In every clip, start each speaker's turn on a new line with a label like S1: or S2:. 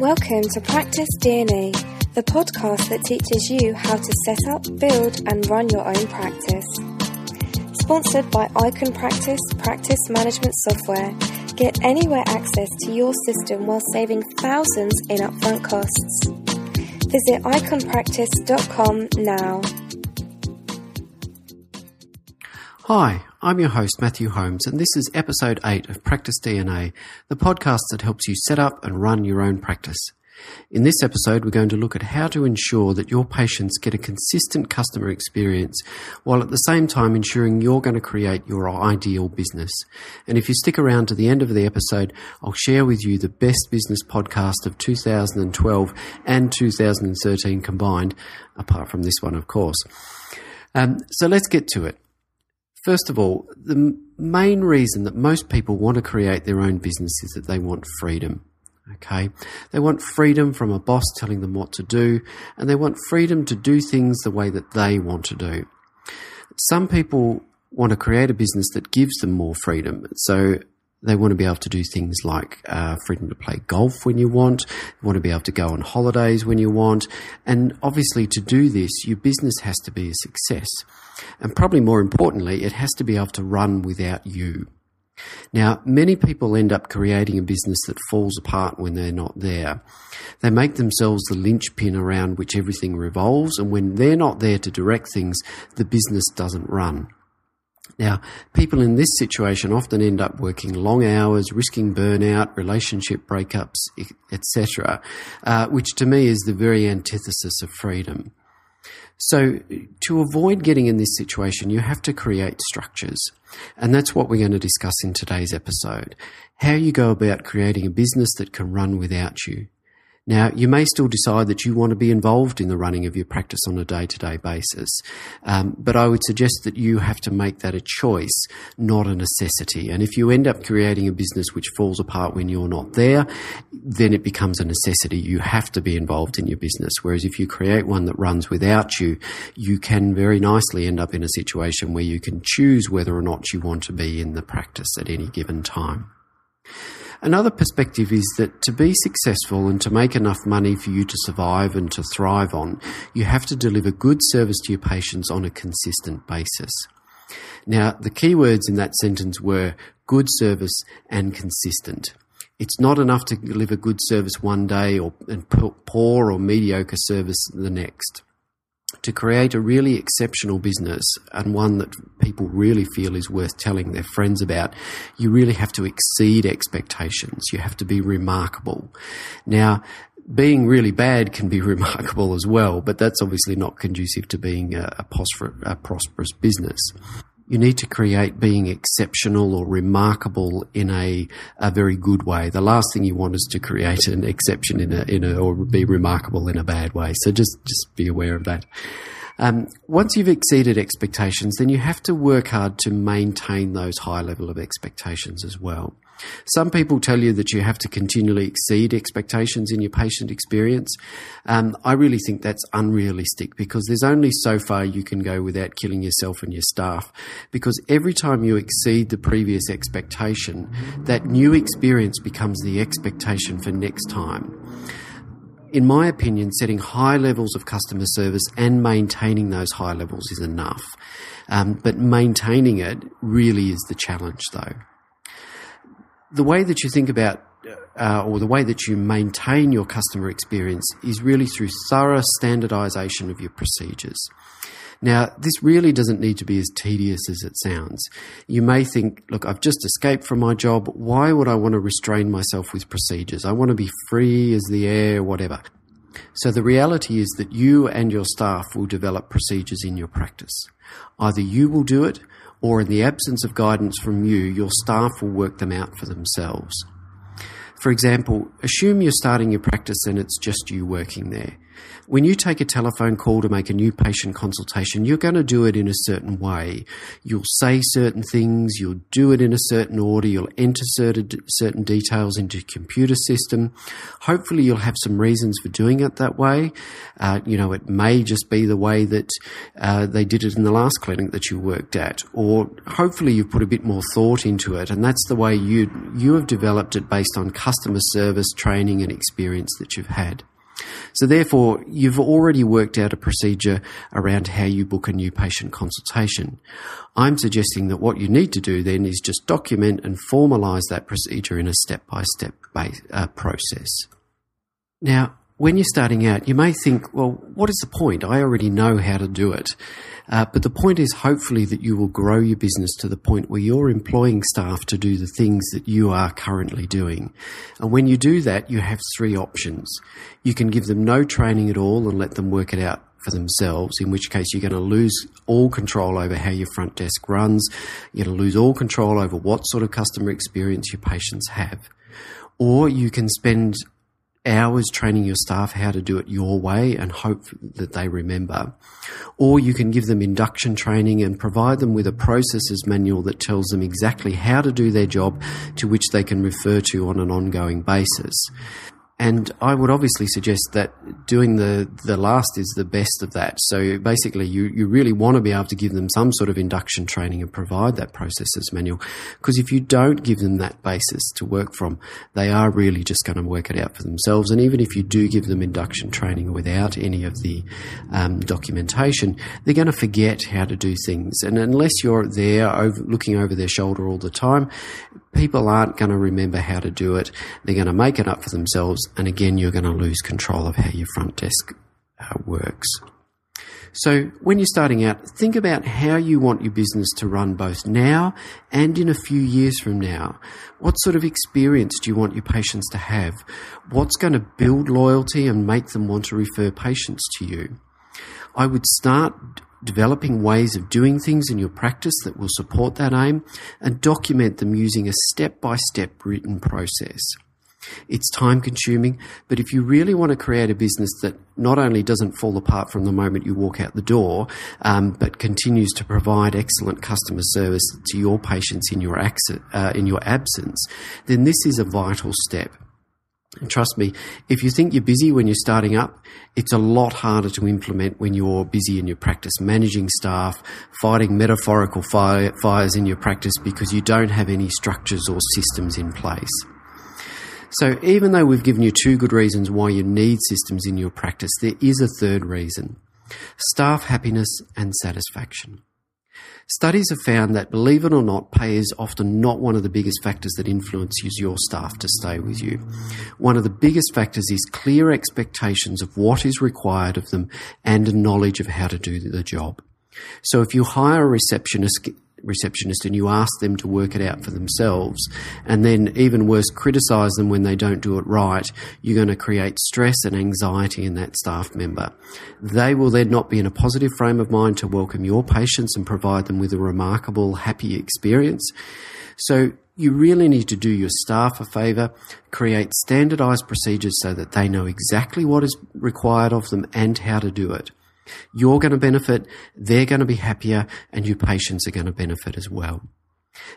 S1: Welcome to Practice DNA, the podcast that teaches you how to set up, build, and run your own practice. Sponsored by Icon Practice Practice Management Software, get anywhere access to your system while saving thousands in upfront costs. Visit iconpractice.com now.
S2: Hi, I'm your host, Matthew Holmes, and this is episode 8 of Practice DNA, the podcast that helps you set up and run your own practice. In this episode, we're going to look at how to ensure that your patients get a consistent customer experience while at the same time ensuring you're going to create your ideal business. And if you stick around to the end of the episode, I'll share with you the best business podcast of 2012 and 2013 combined, apart from this one, of course. Um, so let's get to it. First of all, the main reason that most people want to create their own business is that they want freedom. Okay. They want freedom from a boss telling them what to do, and they want freedom to do things the way that they want to do. Some people want to create a business that gives them more freedom. So they want to be able to do things like uh, freedom to play golf when you want, you want to be able to go on holidays when you want. And obviously, to do this, your business has to be a success. And probably more importantly, it has to be able to run without you. Now, many people end up creating a business that falls apart when they're not there. They make themselves the linchpin around which everything revolves, and when they're not there to direct things, the business doesn't run. Now, people in this situation often end up working long hours, risking burnout, relationship breakups, etc., uh, which to me is the very antithesis of freedom. So, to avoid getting in this situation, you have to create structures. And that's what we're going to discuss in today's episode. How you go about creating a business that can run without you. Now, you may still decide that you want to be involved in the running of your practice on a day to day basis, um, but I would suggest that you have to make that a choice, not a necessity. And if you end up creating a business which falls apart when you're not there, then it becomes a necessity. You have to be involved in your business. Whereas if you create one that runs without you, you can very nicely end up in a situation where you can choose whether or not you want to be in the practice at any given time. Another perspective is that to be successful and to make enough money for you to survive and to thrive on, you have to deliver good service to your patients on a consistent basis. Now, the key words in that sentence were good service and consistent. It's not enough to deliver good service one day or and poor or mediocre service the next to create a really exceptional business and one that people really feel is worth telling their friends about, you really have to exceed expectations. You have to be remarkable. Now, being really bad can be remarkable as well, but that's obviously not conducive to being a, a, prosperous business you need to create being exceptional or remarkable in a, a very good way. The last thing you want is to create an exception in a, in a, or be remarkable in a bad way. So just, just be aware of that. Um, once you've exceeded expectations, then you have to work hard to maintain those high level of expectations as well. Some people tell you that you have to continually exceed expectations in your patient experience. Um, I really think that's unrealistic because there's only so far you can go without killing yourself and your staff. Because every time you exceed the previous expectation, that new experience becomes the expectation for next time in my opinion, setting high levels of customer service and maintaining those high levels is enough. Um, but maintaining it really is the challenge, though the way that you think about uh, or the way that you maintain your customer experience is really through thorough standardization of your procedures. Now, this really doesn't need to be as tedious as it sounds. You may think, look, I've just escaped from my job. Why would I want to restrain myself with procedures? I want to be free as the air, whatever. So the reality is that you and your staff will develop procedures in your practice. Either you will do it or in the absence of guidance from you, your staff will work them out for themselves. For example, assume you're starting your practice and it's just you working there. When you take a telephone call to make a new patient consultation, you're going to do it in a certain way. You'll say certain things, you'll do it in a certain order, you'll enter certain, certain details into your computer system. Hopefully, you'll have some reasons for doing it that way. Uh, you know, it may just be the way that uh, they did it in the last clinic that you worked at, or hopefully, you've put a bit more thought into it, and that's the way you you have developed it based on customer service training and experience that you've had. So therefore, you've already worked out a procedure around how you book a new patient consultation. I'm suggesting that what you need to do then is just document and formalize that procedure in a step-by-step uh, process. Now, when you're starting out, you may think, well, what is the point? I already know how to do it. Uh, but the point is hopefully that you will grow your business to the point where you're employing staff to do the things that you are currently doing. And when you do that, you have three options. You can give them no training at all and let them work it out for themselves, in which case you're going to lose all control over how your front desk runs. You're going to lose all control over what sort of customer experience your patients have. Or you can spend hours training your staff how to do it your way and hope that they remember. Or you can give them induction training and provide them with a processes manual that tells them exactly how to do their job to which they can refer to on an ongoing basis. And I would obviously suggest that doing the, the last is the best of that. So basically, you, you really want to be able to give them some sort of induction training and provide that processes manual. Because if you don't give them that basis to work from, they are really just going to work it out for themselves. And even if you do give them induction training without any of the um, documentation, they're going to forget how to do things. And unless you're there over, looking over their shoulder all the time, people aren't going to remember how to do it. They're going to make it up for themselves. And again, you're going to lose control of how your front desk uh, works. So when you're starting out, think about how you want your business to run both now and in a few years from now. What sort of experience do you want your patients to have? What's going to build loyalty and make them want to refer patients to you? I would start developing ways of doing things in your practice that will support that aim, and document them using a step by step written process. It's time consuming, but if you really want to create a business that not only doesn't fall apart from the moment you walk out the door, um, but continues to provide excellent customer service to your patients in your, uh, in your absence, then this is a vital step. Trust me, if you think you're busy when you're starting up, it's a lot harder to implement when you're busy in your practice, managing staff, fighting metaphorical fire, fires in your practice because you don't have any structures or systems in place. So, even though we've given you two good reasons why you need systems in your practice, there is a third reason staff happiness and satisfaction. Studies have found that, believe it or not, pay is often not one of the biggest factors that influences your staff to stay with you. One of the biggest factors is clear expectations of what is required of them and a knowledge of how to do the job. So if you hire a receptionist receptionist and you ask them to work it out for themselves. And then even worse criticize them when they don't do it right. You're going to create stress and anxiety in that staff member. They will then not be in a positive frame of mind to welcome your patients and provide them with a remarkable happy experience. So you really need to do your staff a favour, create standardised procedures so that they know exactly what is required of them and how to do it. You're going to benefit, they're going to be happier, and your patients are going to benefit as well.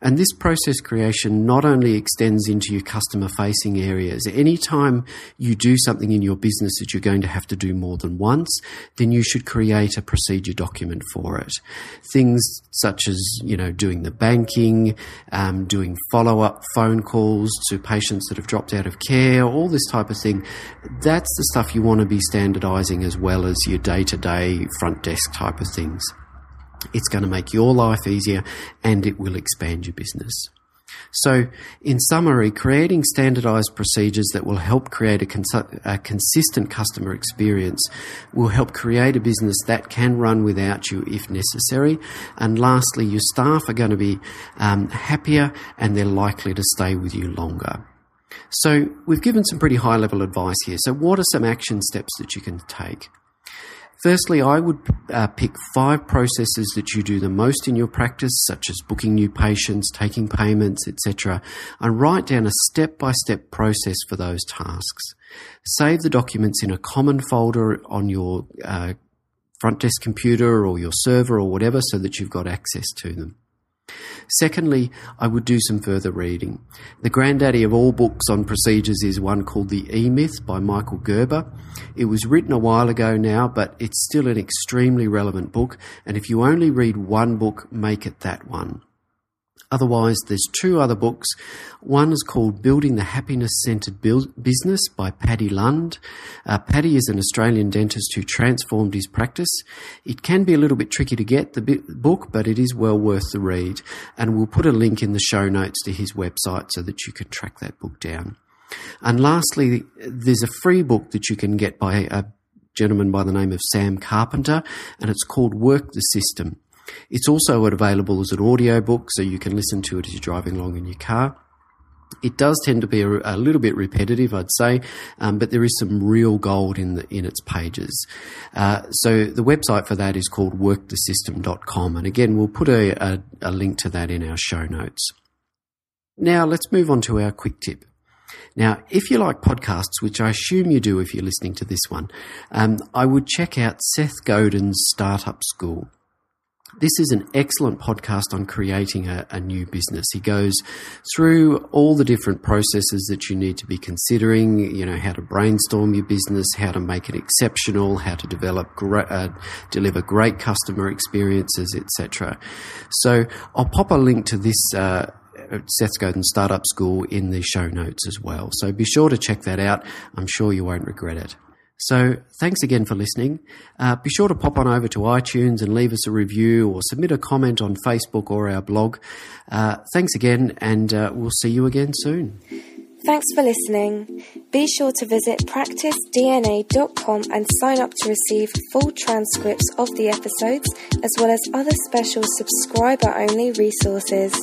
S2: And this process creation not only extends into your customer facing areas. Anytime you do something in your business that you're going to have to do more than once, then you should create a procedure document for it. Things such as, you know, doing the banking, um, doing follow up phone calls to patients that have dropped out of care, all this type of thing. That's the stuff you want to be standardizing as well as your day to day front desk type of things. It's going to make your life easier and it will expand your business. So, in summary, creating standardized procedures that will help create a, cons- a, consistent customer experience will help create a business that can run without you if necessary. And lastly, your staff are going to be um, happier and they're likely to stay with you longer. So, we've given some pretty high level advice here. So, what are some action steps that you can take? Firstly, I would uh, pick five processes that you do the most in your practice, such as booking new patients, taking payments, etc., and write down a step by step process for those tasks. Save the documents in a common folder on your uh, front desk computer or your server or whatever so that you've got access to them. Secondly, I would do some further reading. The granddaddy of all books on procedures is one called The E Myth by Michael Gerber. It was written a while ago now, but it's still an extremely relevant book, and if you only read one book, make it that one. Otherwise, there's two other books. One is called Building the Happiness Centered Business by Paddy Lund. Uh, Paddy is an Australian dentist who transformed his practice. It can be a little bit tricky to get the book, but it is well worth the read. And we'll put a link in the show notes to his website so that you can track that book down. And lastly, there's a free book that you can get by a gentleman by the name of Sam Carpenter, and it's called Work the System. It's also available as an audio book, so you can listen to it as you're driving along in your car. It does tend to be a, a little bit repetitive, I'd say, um, but there is some real gold in the, in its pages. Uh, so the website for that is called workthesystem.com, and again, we'll put a, a, a link to that in our show notes. Now let's move on to our quick tip. Now, if you like podcasts, which I assume you do if you're listening to this one, um, I would check out Seth Godin's Startup School. This is an excellent podcast on creating a, a, new business. He goes through all the different processes that you need to be considering, you know, how to brainstorm your business, how to make it exceptional, how to develop, uh, deliver great customer experiences, etc. So I'll pop a link to this, uh, Seth Godin Startup School in the show notes as well. So be sure to check that out. I'm sure you won't regret it. So thanks again for listening. Uh, be sure to pop on over to iTunes and leave us a review or submit a comment on Facebook or our blog. Uh, thanks again, and uh, we'll see you again soon.
S1: Thanks for listening. Be sure to visit practicedna.com and sign up to receive full transcripts of the episodes as well as other special subscriber only resources.